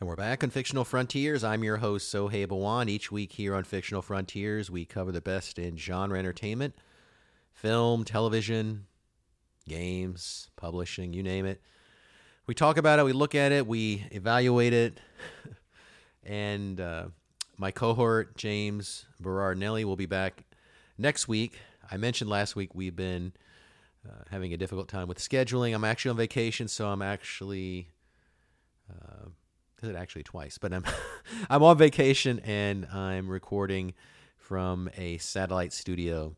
And we're back on Fictional Frontiers. I'm your host, Sohaib Awan. Each week here on Fictional Frontiers, we cover the best in genre entertainment film, television, games, publishing, you name it. We talk about it, we look at it, we evaluate it. and uh, my cohort, James Berardinelli, will be back next week. I mentioned last week we've been uh, having a difficult time with scheduling. I'm actually on vacation, so I'm actually. Uh, it actually twice, but I'm I'm on vacation and I'm recording from a satellite studio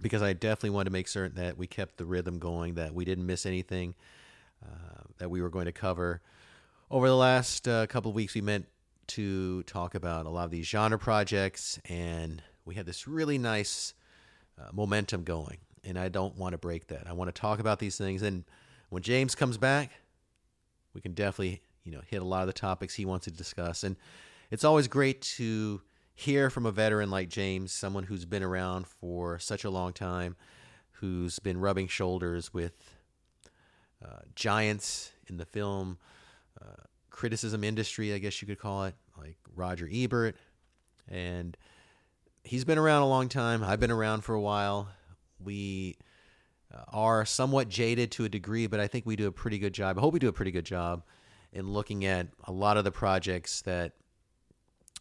because I definitely wanted to make certain that we kept the rhythm going, that we didn't miss anything uh, that we were going to cover. Over the last uh, couple of weeks, we meant to talk about a lot of these genre projects, and we had this really nice uh, momentum going, and I don't want to break that. I want to talk about these things, and when James comes back, we can definitely you know hit a lot of the topics he wants to discuss. And it's always great to hear from a veteran like James someone who's been around for such a long time who's been rubbing shoulders with uh, giants in the film uh, criticism industry I guess you could call it like Roger Ebert. And he's been around a long time. I've been around for a while. We uh, are somewhat jaded to a degree but I think we do a pretty good job. I hope we do a pretty good job in looking at a lot of the projects that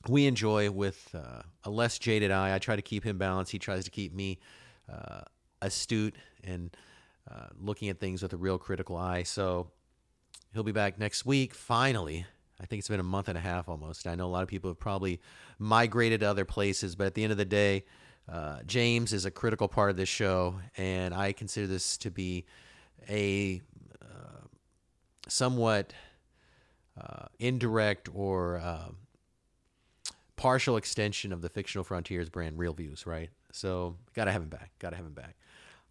we enjoy with uh, a less jaded eye. I try to keep him balanced. He tries to keep me uh, astute and uh, looking at things with a real critical eye. So he'll be back next week, finally. I think it's been a month and a half almost. I know a lot of people have probably migrated to other places, but at the end of the day, uh, James is a critical part of this show, and I consider this to be a uh, somewhat uh, indirect or uh, partial extension of the fictional frontiers brand real views right? So gotta have him back gotta have him back.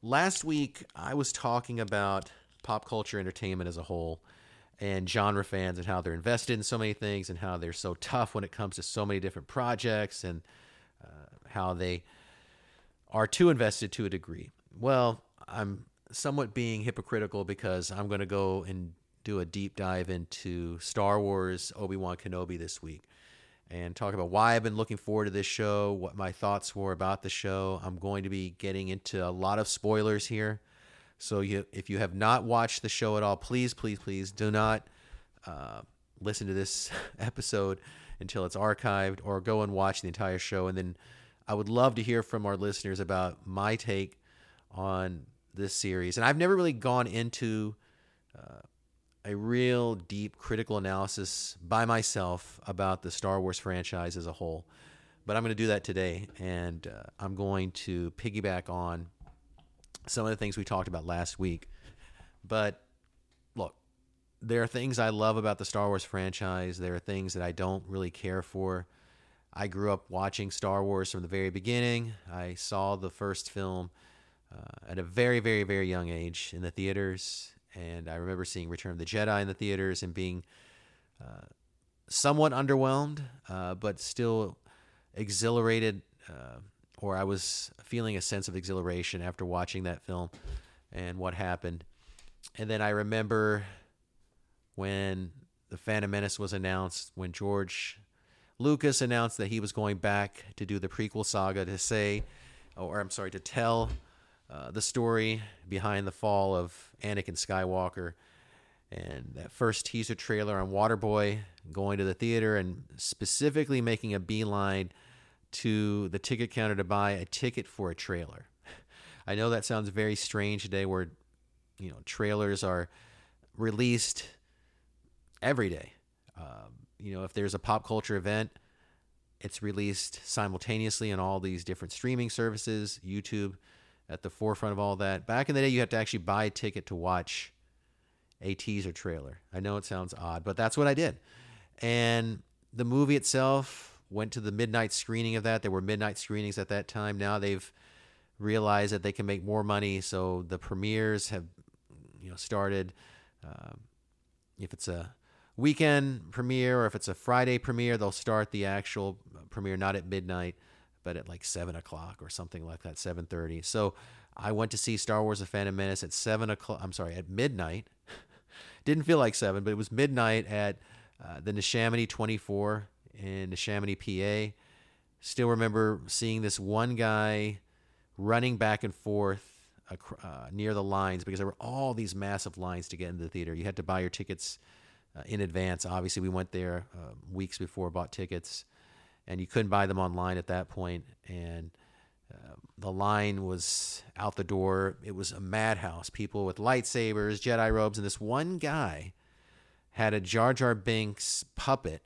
Last week i was talking about pop culture entertainment as a whole and genre fans and how they're invested in so many things and how they're so tough when it comes to so many different projects and uh, how they are too invested to a degree. Well i'm somewhat being hypocritical because i'm going to go and do a deep dive into Star Wars Obi Wan Kenobi this week and talk about why I've been looking forward to this show, what my thoughts were about the show. I'm going to be getting into a lot of spoilers here. So you, if you have not watched the show at all, please, please, please do not uh, listen to this episode until it's archived or go and watch the entire show. And then I would love to hear from our listeners about my take on this series. And I've never really gone into uh, a real deep critical analysis by myself about the Star Wars franchise as a whole. But I'm going to do that today, and uh, I'm going to piggyback on some of the things we talked about last week. But look, there are things I love about the Star Wars franchise, there are things that I don't really care for. I grew up watching Star Wars from the very beginning. I saw the first film uh, at a very, very, very young age in the theaters and I remember seeing Return of the Jedi in the theaters and being uh, somewhat underwhelmed, uh, but still exhilarated, uh, or I was feeling a sense of exhilaration after watching that film and what happened. And then I remember when the Phantom Menace was announced, when George Lucas announced that he was going back to do the prequel saga to say, or I'm sorry, to tell uh, the story behind the fall of Anakin Skywalker and that first teaser trailer on Waterboy going to the theater and specifically making a beeline to the ticket counter to buy a ticket for a trailer. I know that sounds very strange today where you know trailers are released every day. Um, you know, if there's a pop culture event, it's released simultaneously on all these different streaming services, YouTube, at the forefront of all that. Back in the day, you had to actually buy a ticket to watch a teaser trailer. I know it sounds odd, but that's what I did. And the movie itself went to the midnight screening of that. There were midnight screenings at that time. Now they've realized that they can make more money, so the premieres have you know started. Um, if it's a weekend premiere or if it's a Friday premiere, they'll start the actual premiere not at midnight but at like seven o'clock or something like that, seven thirty. So I went to see Star Wars: The Phantom Menace at seven o'clock. I'm sorry, at midnight. Didn't feel like seven, but it was midnight at uh, the Neshaminy 24 in Neshaminy, PA. Still remember seeing this one guy running back and forth uh, near the lines because there were all these massive lines to get into the theater. You had to buy your tickets uh, in advance. Obviously, we went there uh, weeks before, bought tickets, and you couldn't buy them online at that. And uh, the line was out the door. It was a madhouse. People with lightsabers, Jedi robes, and this one guy had a Jar Jar Binks puppet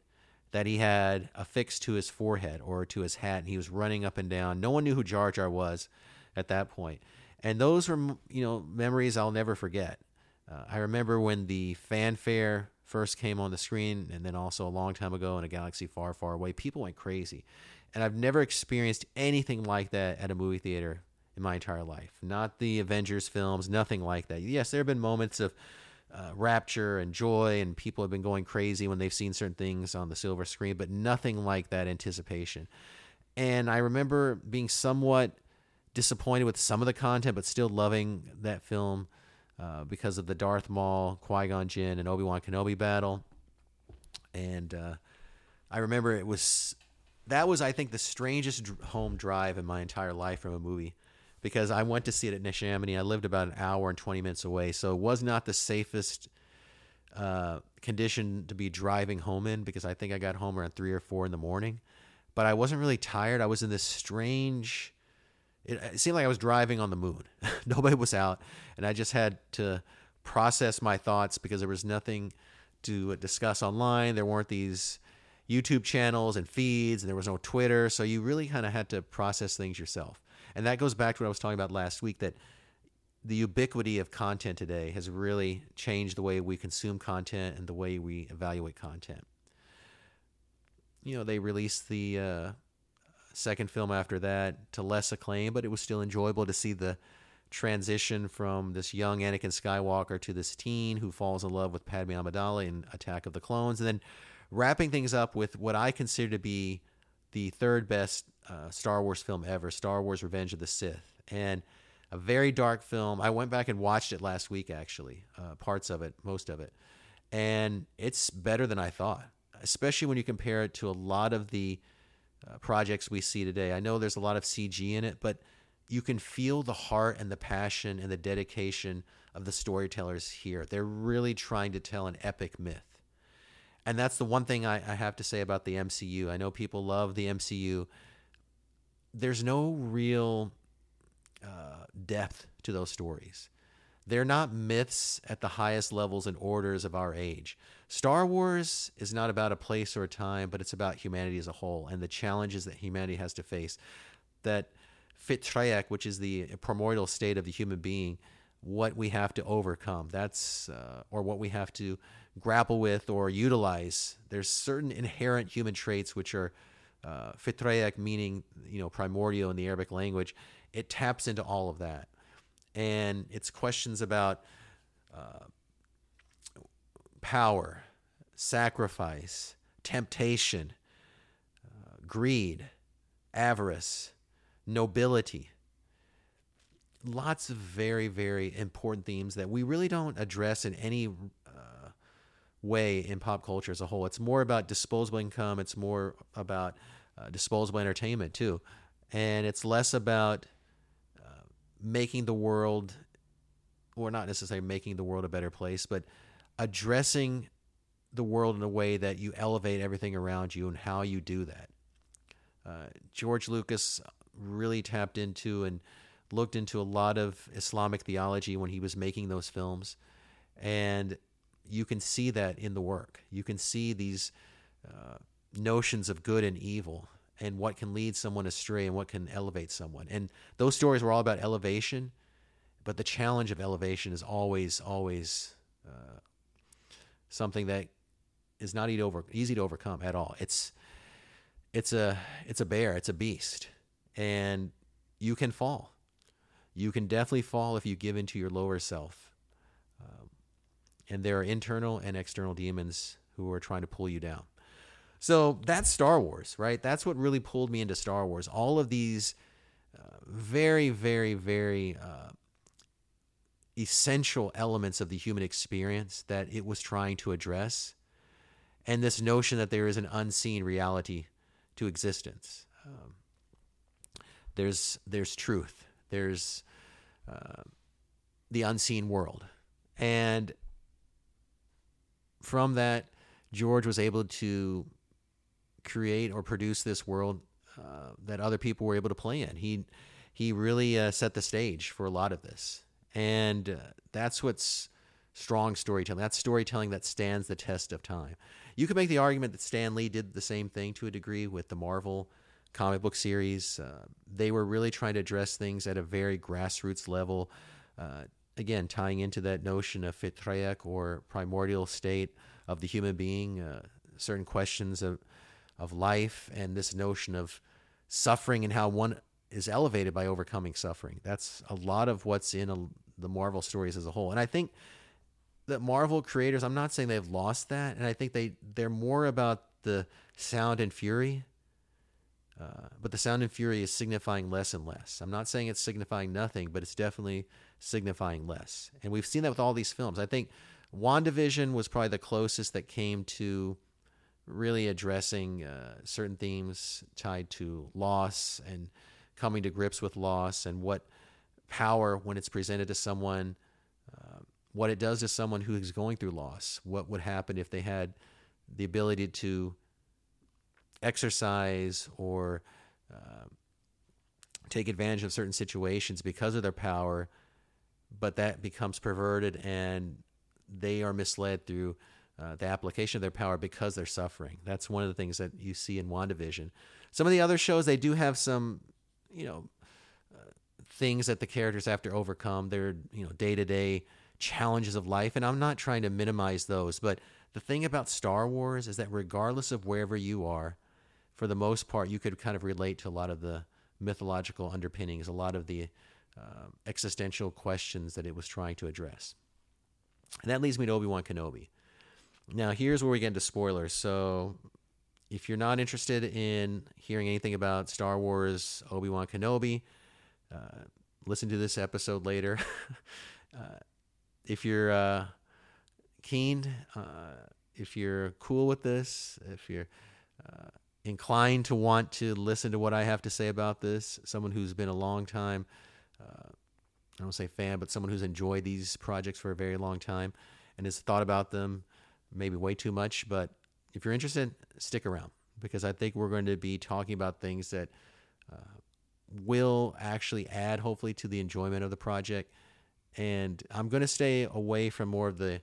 that he had affixed to his forehead or to his hat, and he was running up and down. No one knew who Jar Jar was at that point, and those were you know memories I'll never forget. Uh, I remember when the fanfare first came on the screen, and then also a long time ago in a galaxy far, far away, people went crazy, and I've never experienced anything like that at a movie theater in my entire life. Not the Avengers films, nothing like that. Yes, there have been moments of uh, rapture and joy, and people have been going crazy when they've seen certain things on the silver screen, but nothing like that anticipation. And I remember being somewhat disappointed with some of the content, but still loving that film uh, because of the Darth Maul, Qui Gon Jinn, and Obi Wan Kenobi battle. And uh, I remember it was that was I think the strangest home drive in my entire life from a movie because I went to see it at Neshaminy. I lived about an hour and 20 minutes away, so it was not the safest uh, condition to be driving home in because I think I got home around three or four in the morning. But I wasn't really tired. I was in this strange. It, it seemed like I was driving on the moon. Nobody was out, and I just had to process my thoughts because there was nothing to discuss online. There weren't these YouTube channels and feeds, and there was no Twitter. So you really kind of had to process things yourself. And that goes back to what I was talking about last week that the ubiquity of content today has really changed the way we consume content and the way we evaluate content. You know, they released the uh, second film after that to less acclaim, but it was still enjoyable to see the transition from this young Anakin Skywalker to this teen who falls in love with Padme Amidala in Attack of the Clones, and then wrapping things up with what I consider to be the third best uh, Star Wars film ever, Star Wars Revenge of the Sith. And a very dark film. I went back and watched it last week, actually, uh, parts of it, most of it. And it's better than I thought, especially when you compare it to a lot of the uh, projects we see today. I know there's a lot of CG in it, but you can feel the heart and the passion and the dedication of the storytellers here. They're really trying to tell an epic myth. And that's the one thing I, I have to say about the MCU. I know people love the MCU there's no real uh, depth to those stories. They're not myths at the highest levels and orders of our age. Star Wars is not about a place or a time, but it's about humanity as a whole and the challenges that humanity has to face. That Fitrayek, which is the primordial state of the human being, what we have to overcome. That's uh, or what we have to grapple with or utilize. There's certain inherent human traits which are uh, Fitrayek meaning you know primordial in the Arabic language, it taps into all of that, and it's questions about uh, power, sacrifice, temptation, uh, greed, avarice, nobility. Lots of very, very important themes that we really don't address in any uh, way in pop culture as a whole. It's more about disposable income. It's more about uh, disposable entertainment too, and it's less about uh, making the world, or not necessarily making the world a better place, but addressing the world in a way that you elevate everything around you and how you do that. Uh, George Lucas really tapped into and looked into a lot of Islamic theology when he was making those films, and you can see that in the work. You can see these uh, notions of good and evil and what can lead someone astray and what can elevate someone. And those stories were all about elevation, but the challenge of elevation is always, always uh, something that is not easy to, over, easy to overcome at all. It's it's a it's a bear, it's a beast, and you can fall. You can definitely fall if you give into your lower self. Um, and there are internal and external demons who are trying to pull you down. So that's Star Wars, right? That's what really pulled me into Star Wars. All of these uh, very, very, very uh, essential elements of the human experience that it was trying to address. and this notion that there is an unseen reality to existence. Um, there's there's truth. There's uh, the unseen world, and from that, George was able to create or produce this world uh, that other people were able to play in. He he really uh, set the stage for a lot of this, and uh, that's what's strong storytelling. That's storytelling that stands the test of time. You could make the argument that Stan Lee did the same thing to a degree with the Marvel comic book series. Uh, they were really trying to address things at a very grassroots level. Uh, again, tying into that notion of Fitraic or primordial state of the human being, uh, certain questions of of life, and this notion of suffering and how one is elevated by overcoming suffering. That's a lot of what's in a, the Marvel stories as a whole, and I think that Marvel creators. I'm not saying they've lost that, and I think they they're more about the sound and fury. Uh, but the sound and fury is signifying less and less. I'm not saying it's signifying nothing, but it's definitely signifying less. And we've seen that with all these films. I think WandaVision was probably the closest that came to really addressing uh, certain themes tied to loss and coming to grips with loss and what power, when it's presented to someone, uh, what it does to someone who is going through loss. What would happen if they had the ability to exercise or uh, take advantage of certain situations because of their power, but that becomes perverted and they are misled through uh, the application of their power because they're suffering. That's one of the things that you see in WandaVision. Some of the other shows, they do have some, you know, things that the characters have to overcome. Their, you know, day to day challenges of life. And I'm not trying to minimize those, but the thing about Star Wars is that regardless of wherever you are, for the most part, you could kind of relate to a lot of the mythological underpinnings, a lot of the uh, existential questions that it was trying to address. And that leads me to Obi Wan Kenobi. Now, here's where we get into spoilers. So, if you're not interested in hearing anything about Star Wars, Obi Wan Kenobi, uh, listen to this episode later. uh, if you're uh, keen, uh, if you're cool with this, if you're uh, inclined to want to listen to what I have to say about this, someone who's been a long time, I don't say fan, but someone who's enjoyed these projects for a very long time and has thought about them maybe way too much. But if you're interested, stick around because I think we're going to be talking about things that uh, will actually add, hopefully, to the enjoyment of the project. And I'm going to stay away from more of the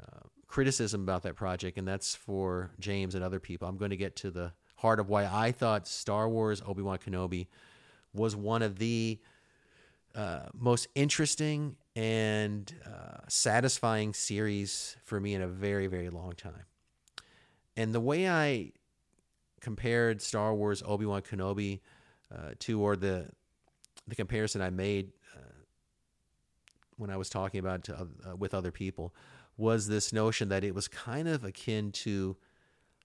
uh, criticism about that project, and that's for James and other people. I'm going to get to the heart of why I thought Star Wars Obi Wan Kenobi was one of the uh, most interesting and uh, satisfying series for me in a very, very long time. And the way I compared Star Wars Obi Wan Kenobi uh, to, or the the comparison I made uh, when I was talking about to, uh, with other people, was this notion that it was kind of akin to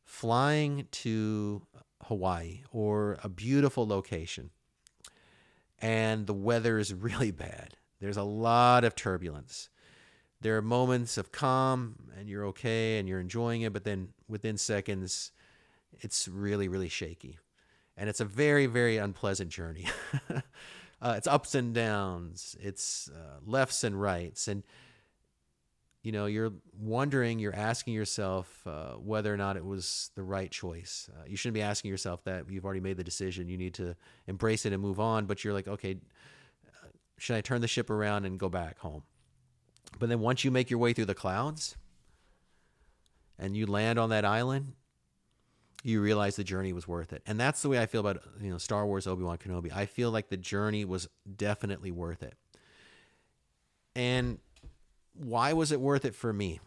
flying to Hawaii or a beautiful location and the weather is really bad. There's a lot of turbulence. There are moments of calm and you're okay and you're enjoying it, but then within seconds, it's really, really shaky. And it's a very, very unpleasant journey. uh, it's ups and downs, it's uh, lefts and rights. And you know you're wondering you're asking yourself uh, whether or not it was the right choice uh, you shouldn't be asking yourself that you've already made the decision you need to embrace it and move on but you're like okay uh, should i turn the ship around and go back home but then once you make your way through the clouds and you land on that island you realize the journey was worth it and that's the way i feel about you know star wars obi-wan kenobi i feel like the journey was definitely worth it and why was it worth it for me?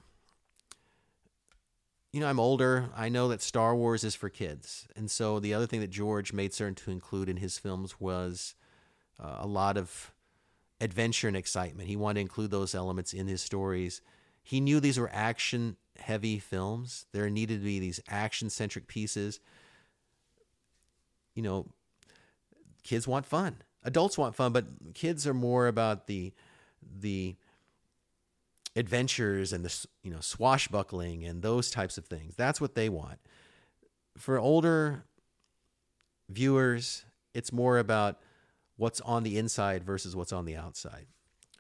You know, I'm older. I know that Star Wars is for kids. And so the other thing that George made certain to include in his films was uh, a lot of adventure and excitement. He wanted to include those elements in his stories. He knew these were action heavy films. There needed to be these action centric pieces. You know, kids want fun. Adults want fun, but kids are more about the the adventures and the you know swashbuckling and those types of things. That's what they want. For older viewers, it's more about what's on the inside versus what's on the outside.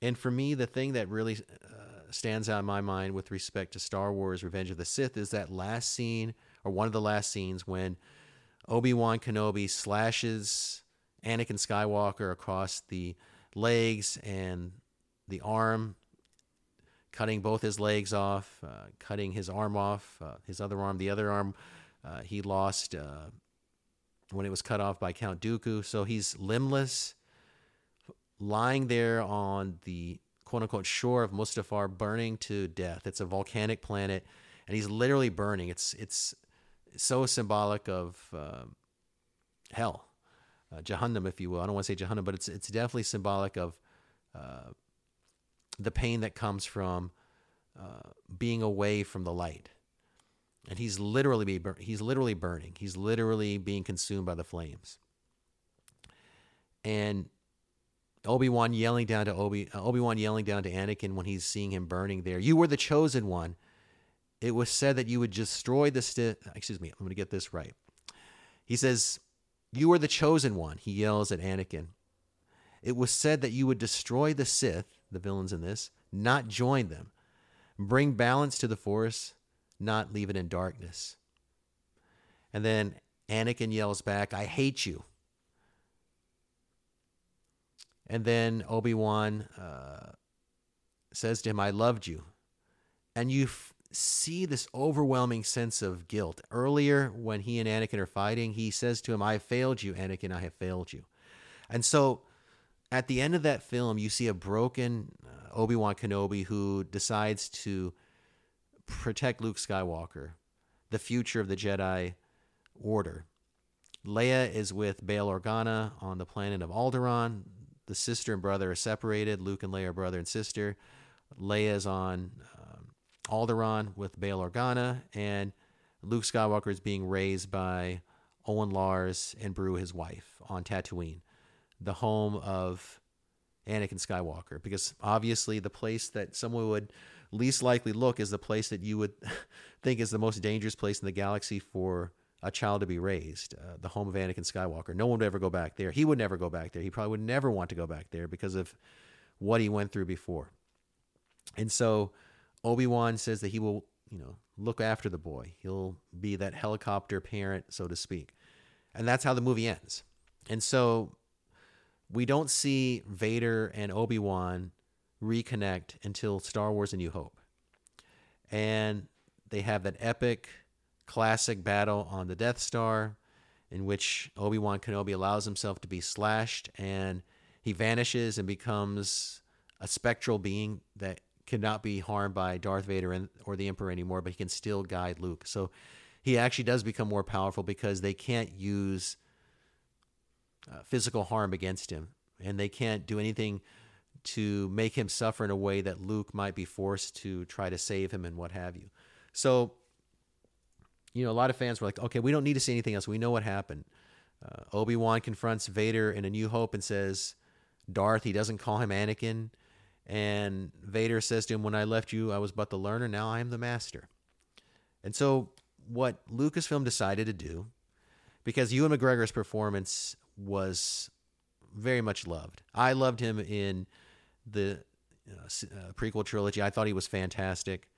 And for me, the thing that really uh, stands out in my mind with respect to Star Wars Revenge of the Sith is that last scene, or one of the last scenes, when Obi Wan Kenobi slashes Anakin Skywalker across the legs and the arm, cutting both his legs off, uh, cutting his arm off, uh, his other arm, the other arm uh, he lost uh, when it was cut off by Count Dooku. So he's limbless, lying there on the quote unquote shore of Mustafar, burning to death. It's a volcanic planet, and he's literally burning. It's it's so symbolic of uh, hell, uh, Jahannam, if you will. I don't want to say Jahannam, but it's it's definitely symbolic of uh, the pain that comes from uh, being away from the light. And he's literally be bur- he's literally burning. He's literally being consumed by the flames. And Obi Wan yelling down to Obi uh, Obi Wan yelling down to Anakin when he's seeing him burning there. You were the chosen one. It was said that you would destroy the Sith. Excuse me. I'm going to get this right. He says, "You are the chosen one." He yells at Anakin. It was said that you would destroy the Sith, the villains in this, not join them, bring balance to the Force, not leave it in darkness. And then Anakin yells back, I hate you. And then Obi Wan uh, says to him, I loved you. And you f- see this overwhelming sense of guilt. Earlier, when he and Anakin are fighting, he says to him, I failed you, Anakin, I have failed you. And so at the end of that film, you see a broken uh, Obi Wan Kenobi who decides to protect Luke Skywalker, the future of the Jedi Order. Leia is with Bail Organa on the planet of Alderaan. The sister and brother are separated. Luke and Leia are brother and sister. Leia is on um, Alderaan with Bail Organa, and Luke Skywalker is being raised by Owen Lars and Beru, his wife, on Tatooine, the home of Anakin Skywalker. Because obviously, the place that someone would least likely look is the place that you would think is the most dangerous place in the galaxy for a child to be raised, uh, the home of Anakin Skywalker. No one would ever go back there. He would never go back there. He probably would never want to go back there because of what he went through before. And so Obi Wan says that he will, you know, look after the boy. He'll be that helicopter parent, so to speak. And that's how the movie ends. And so we don't see Vader and Obi Wan reconnect until Star Wars A New Hope. And they have that epic classic battle on the Death Star in which Obi-Wan Kenobi allows himself to be slashed and he vanishes and becomes a spectral being that cannot be harmed by Darth Vader or the Emperor anymore, but he can still guide Luke. So he actually does become more powerful because they can't use uh, physical harm against him and they can't do anything to make him suffer in a way that Luke might be forced to try to save him and what have you. So, you know, a lot of fans were like, okay, we don't need to see anything else. We know what happened. Uh, Obi Wan confronts Vader in A New Hope and says, Darth, he doesn't call him Anakin. And Vader says to him, When I left you, I was but the learner. Now I am the master. And so, what Lucasfilm decided to do, because Ewan McGregor's performance was very much loved. I loved him in the uh, uh, prequel trilogy. I thought he was fantastic,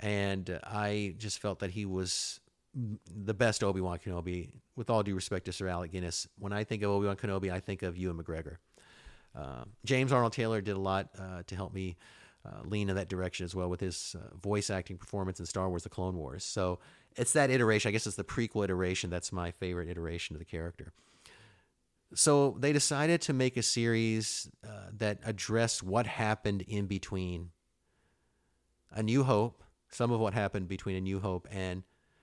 and I just felt that he was the best Obi Wan Kenobi. With all due respect to Sir Alec Guinness, when I think of Obi Wan Kenobi, I think of Ewan McGregor. Uh, James Arnold Taylor did a lot uh, to help me uh, lean in that direction as well with his uh, voice acting performance in Star Wars: The Clone Wars. So it's that iteration. I guess it's the prequel iteration that's my favorite iteration of the character so they decided to make a series uh, that addressed what happened in between A New Hope, some of what happened between A New Hope and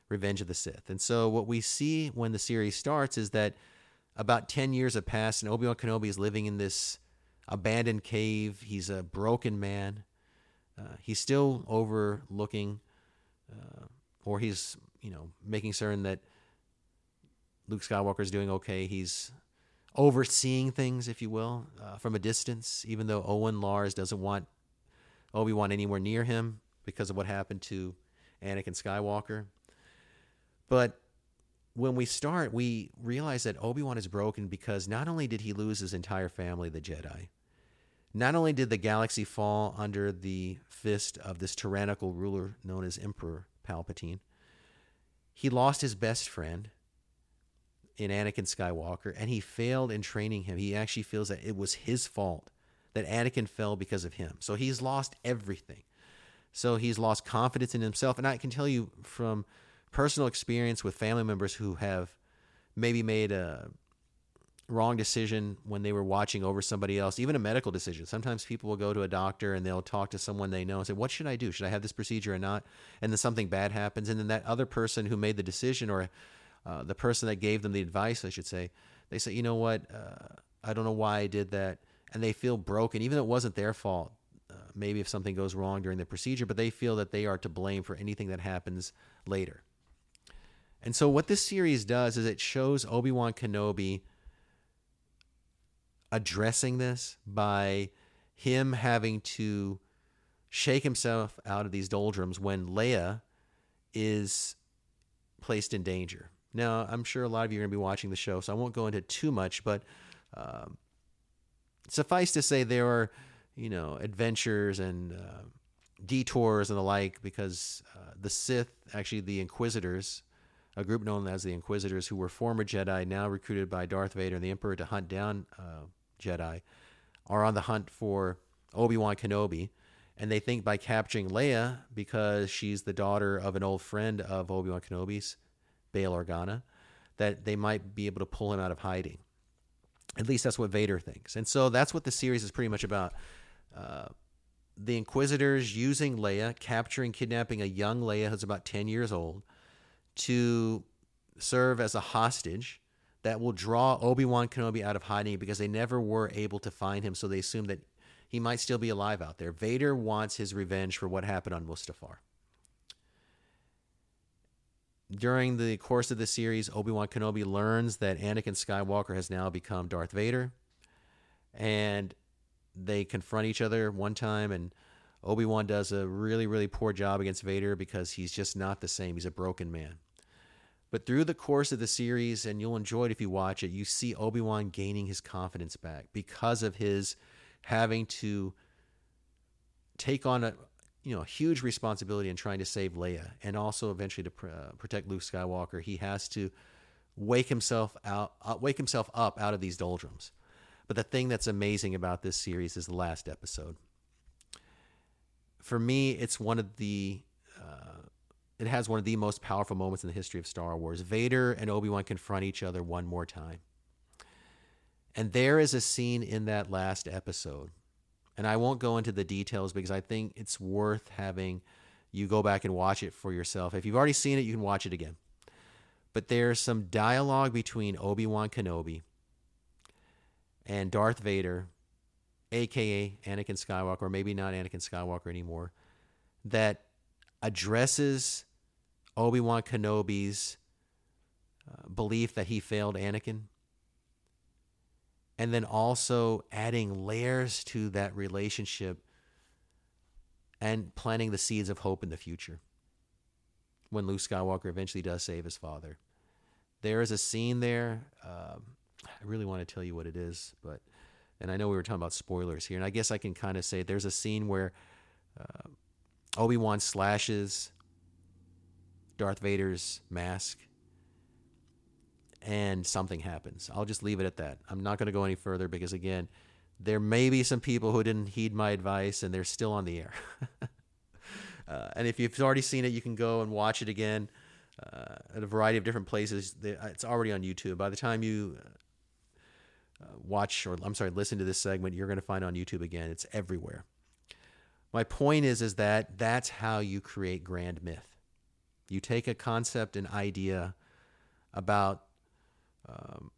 Revenge of the Sith. And so what we see when the series starts is that about 10 years have passed and Obi-Wan Kenobi is living in this abandoned cave. He's a broken man. Uh, he's still overlooking, uh, or he's, you know, making certain that Luke Skywalker is doing okay. He's overseeing things, if you will, uh, from a distance, even though Owen Lars doesn't want Obi Wan anywhere near him because of what happened to Anakin Skywalker. But when we start, we realize that Obi Wan is broken because not only did he lose his entire family, the Jedi, not only did the galaxy fall under the fist of this tyrannical ruler known as Emperor Palpatine, he lost his best friend in Anakin Skywalker and he failed in training him. He actually feels that it was his fault that Anakin fell because of him. So he's lost everything. So he's lost confidence in himself. And I can tell you from personal experience with family members who have maybe made a wrong decision when they were watching over somebody else, even a medical decision. Sometimes people will go to a doctor and they'll talk to someone they know and say, What should I do? Should I have this procedure or not? And then something bad happens. And then that other person who made the decision or uh, the person that gave them the advice, I should say, they say, You know what? Uh, I don't know why I did that. And they feel broken, even though it wasn't their fault. Uh, maybe if something goes wrong during the procedure, but they feel that they are to blame for anything that happens later. And so, what this series does is it shows Obi Wan Kenobi addressing this by him having to shake himself out of these doldrums when Leia is placed in danger. Now, I'm sure a lot of you are going to be watching the show, so I won't go into too much, but um, suffice to say, there are, you know, adventures and uh, detours and the like because uh, the Sith, actually, the Inquisitors, a group known as the Inquisitors, who were former Jedi, now recruited by Darth Vader and the Emperor to hunt down uh, Jedi, are on the hunt for Obi Wan Kenobi. And they think by capturing Leia, because she's the daughter of an old friend of Obi Wan Kenobi's, Bail Organa, that they might be able to pull him out of hiding. At least that's what Vader thinks. And so that's what the series is pretty much about. The Inquisitors using Leia, capturing, kidnapping a young Leia who's about 10 years old, to serve as a hostage that will draw Obi Wan Kenobi out of hiding because they never were able to find him, so they assume that he might still be alive out there. Vader wants his revenge for what happened on Mustafar. During the course of the series, Obi Wan Kenobi learns that Anakin Skywalker has now become Darth Vader, and they confront each other one time, and Obi Wan does a really, really poor job against Vader because he's just not the same. He's a broken man. But through the course of the series, and you'll enjoy it if you watch it, you see Obi Wan gaining his confidence back because of his having to take on a you know a huge responsibility in trying to save Leia and also eventually to pr- uh, protect Luke Skywalker. He has to wake himself out, uh, wake himself up out of these doldrums. But the thing that's amazing about this series is the last episode. For me, it's one of the uh, it has one of the most powerful moments in the history of Star Wars. Vader and Obi Wan confront each other one more time. And there is a scene in that last episode. And I won't go into the details because I think it's worth having you go back and watch it for yourself. If you've already seen it, you can watch it again. But there's some dialogue between Obi Wan Kenobi and Darth Vader, aka Anakin Skywalker, or maybe not Anakin Skywalker anymore, that addresses Obi Wan Kenobi's uh, belief that he failed Anakin. And then also adding layers to that relationship and planting the seeds of hope in the future when Luke Skywalker eventually does save his father. There is a scene there. Um, I really want to tell you what it is, but, and I know we were talking about spoilers here, and I guess I can kind of say there's a scene where uh, Obi Wan slashes Darth Vader's mask, and something happens. I'll just leave it at that. I'm not going to go any further because, again, there may be some people who didn't heed my advice and they're still on the air. uh, and if you've already seen it, you can go and watch it again uh, at a variety of different places. It's already on YouTube. By the time you uh, watch, or I'm sorry, listen to this segment, you're going to find on YouTube again. It's everywhere. My point is, is that that's how you create grand myth. You take a concept, an idea about, um,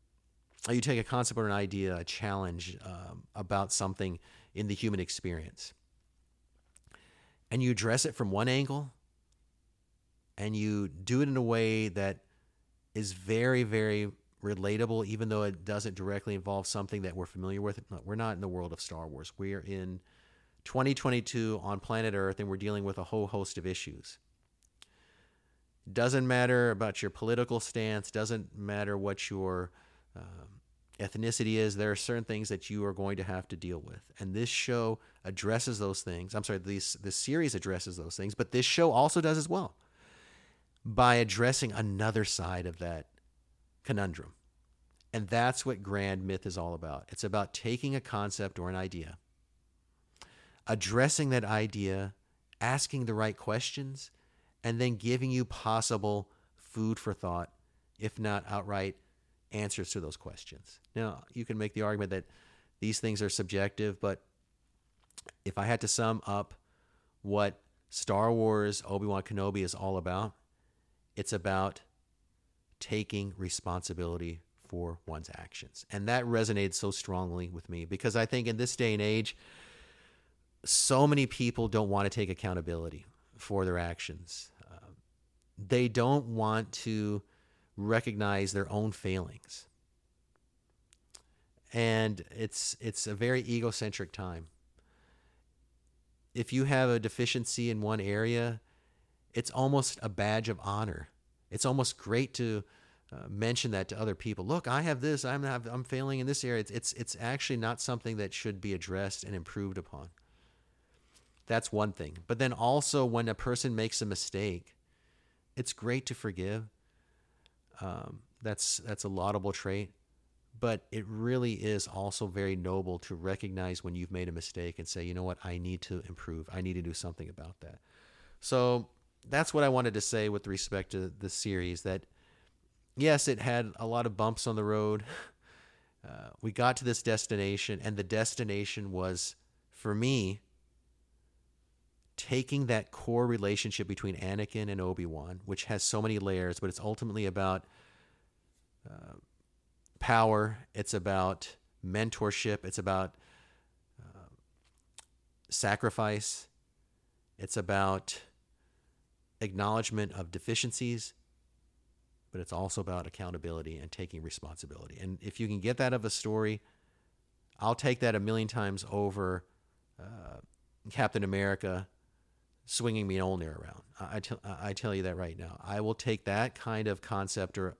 you take a concept or an idea, a challenge um, about something in the human experience, and you address it from one angle, and you do it in a way that is very, very relatable, even though it doesn't directly involve something that we're familiar with. We're not in the world of Star Wars. We're in 2022 on planet Earth, and we're dealing with a whole host of issues. Doesn't matter about your political stance, doesn't matter what your um, ethnicity is, there are certain things that you are going to have to deal with. And this show addresses those things. I'm sorry, this, this series addresses those things, but this show also does as well by addressing another side of that conundrum. And that's what grand myth is all about. It's about taking a concept or an idea, addressing that idea, asking the right questions, and then giving you possible food for thought, if not outright answers to those questions. Now, you can make the argument that these things are subjective, but if I had to sum up what Star Wars Obi Wan Kenobi is all about, it's about taking responsibility for one's actions. And that resonated so strongly with me because I think in this day and age, so many people don't want to take accountability for their actions. Uh, they don't want to recognize their own failings. And it's it's a very egocentric time. If you have a deficiency in one area, it's almost a badge of honor. It's almost great to uh, mention that to other people. Look, I have this. I'm I'm failing in this area. It's, it's it's actually not something that should be addressed and improved upon. That's one thing. But then also when a person makes a mistake, it's great to forgive. Um, that's that's a laudable trait, but it really is also very noble to recognize when you've made a mistake and say, you know what, I need to improve. I need to do something about that. So that's what I wanted to say with respect to the series. That yes, it had a lot of bumps on the road. Uh, we got to this destination, and the destination was, for me, taking that core relationship between Anakin and Obi Wan, which has so many layers, but it's ultimately about uh, power, it's about mentorship, it's about uh, sacrifice, it's about acknowledgement of deficiencies, but it's also about accountability and taking responsibility. And if you can get that of a story, I'll take that a million times over uh, Captain America swinging me Mjolnir around. I tell you that right now. I will take that kind of concept or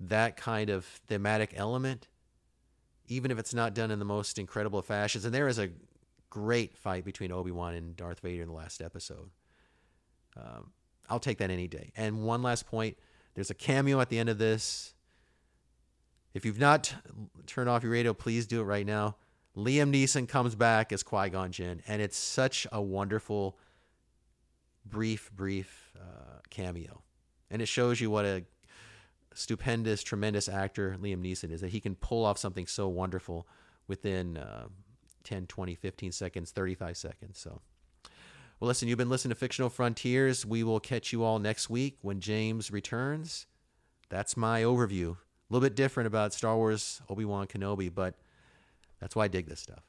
that kind of thematic element, even if it's not done in the most incredible fashions. And there is a great fight between Obi Wan and Darth Vader in the last episode. Um, I'll take that any day. And one last point there's a cameo at the end of this. If you've not turned off your radio, please do it right now. Liam Neeson comes back as Qui Gon Jinn, and it's such a wonderful, brief, brief uh, cameo. And it shows you what a stupendous, tremendous actor Liam Neeson is, that he can pull off something so wonderful within uh, 10, 20, 15 seconds, 35 seconds. So. Well, listen, you've been listening to Fictional Frontiers. We will catch you all next week when James returns. That's my overview. A little bit different about Star Wars Obi Wan Kenobi, but that's why I dig this stuff.